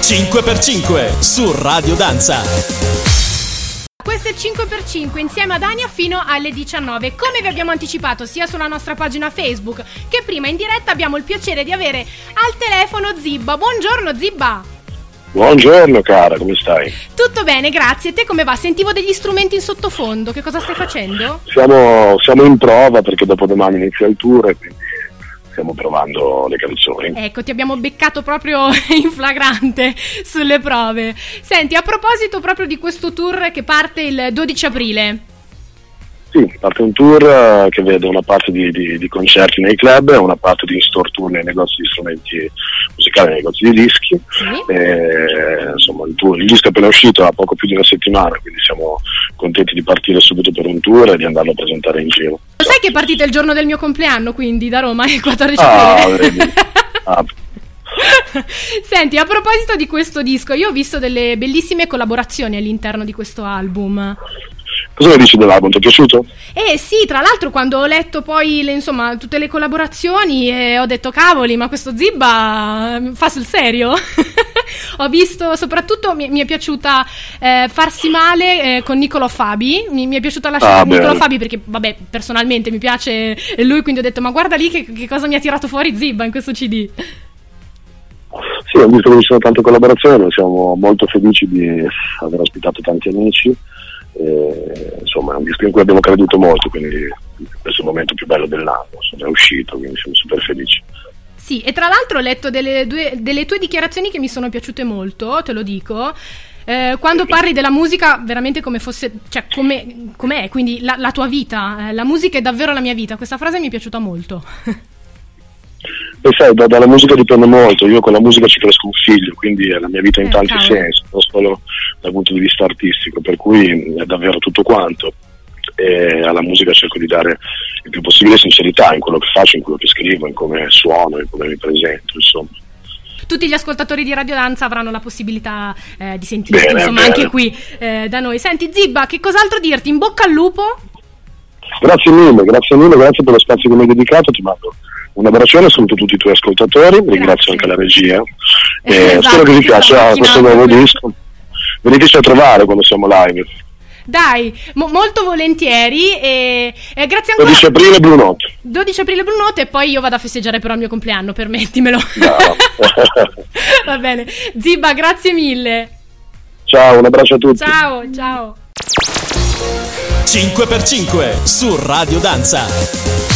5x5 su Radio Danza. Questo è 5x5 insieme ad Ania fino alle 19. Come vi abbiamo anticipato sia sulla nostra pagina Facebook che prima in diretta abbiamo il piacere di avere al telefono Zibba. Buongiorno Zibba! Buongiorno cara, come stai? Tutto bene, grazie. Te come va? Sentivo degli strumenti in sottofondo. Che cosa stai facendo? Siamo, siamo in prova perché dopo domani inizia il tour e quindi stiamo provando le canzoni. Ecco, ti abbiamo beccato proprio in flagrante sulle prove. Senti, a proposito proprio di questo tour che parte il 12 aprile. Sì, parte un tour eh, che vede una parte di, di, di concerti nei club una parte di in-store tour nei negozi di strumenti musicali, nei negozi di dischi. Sì. E, insomma, il, tour- il disco è appena uscito ha poco più di una settimana, quindi siamo contenti di partire subito per un tour e di andarlo a presentare in giro. Lo sai che partite il giorno del mio compleanno, quindi da Roma, il 14 Ah, aprile? vedi. Ah, Senti, a proposito di questo disco, io ho visto delle bellissime collaborazioni all'interno di questo album. cosa ne dici dell'album? Ti è piaciuto? Eh sì, tra l'altro quando ho letto poi le, insomma, tutte le collaborazioni eh, ho detto cavoli, ma questo Zibba eh, fa sul serio? ho visto, soprattutto mi, mi è piaciuta eh, Farsi male eh, con Nicolo Fabi, mi, mi è piaciuta la scena Ah, con Nicolo. Fabi perché vabbè, personalmente mi piace lui, quindi ho detto ma guarda lì che, che cosa mi ha tirato fuori Zibba in questo CD. Sì, ho visto che ci sono tante collaborazioni, siamo molto felici di aver ospitato tanti amici. e, insomma, è un disco in cui abbiamo creduto molto, quindi questo è il momento più bello dell'anno, è uscito, quindi siamo super felici. Sì, e tra l'altro ho letto delle, due- delle tue dichiarazioni che mi sono piaciute molto, te lo dico. Eh, quando parli della musica veramente come fosse, cioè come, com'è, quindi la, la tua vita, eh, la musica è davvero la mia vita, questa frase mi è piaciuta molto. E sai, da- dalla musica dipende molto, io con la musica ci cresco un figlio, quindi è la mia vita in Eh, tanti cavolo. sensi, non solo dal punto di vista artistico, per cui è davvero tutto quanto. E alla musica cerco di dare il più possibile sincerità in quello che faccio, in quello che scrivo, in come suono, in come mi presento, insomma. Tutti gli ascoltatori di Radio Danza avranno la possibilità eh, di sentirti, Bene, insomma, bene. anche qui eh, da noi. Senti, Zibba, che cos'altro dirti? In bocca al lupo? Grazie mille, grazie mille, grazie per lo spazio che mi hai dedicato, ti mando un abbraccione, saluto tutti i tuoi ascoltatori, ringrazio anche la regia e Esatto, spero che vi piaccia questo nuovo disco. Veniteci a trovare quando siamo live. Dai, mo- molto volentieri e, e grazie ancora. 12 aprile Blue Note. 12 aprile Blue Note e poi io vado a festeggiare però il mio compleanno, permettimelo. Bravo. Va bene. Zibba, grazie mille. Ciao, un abbraccio a tutti. Ciao, ciao. 5x5 su Radio Danza.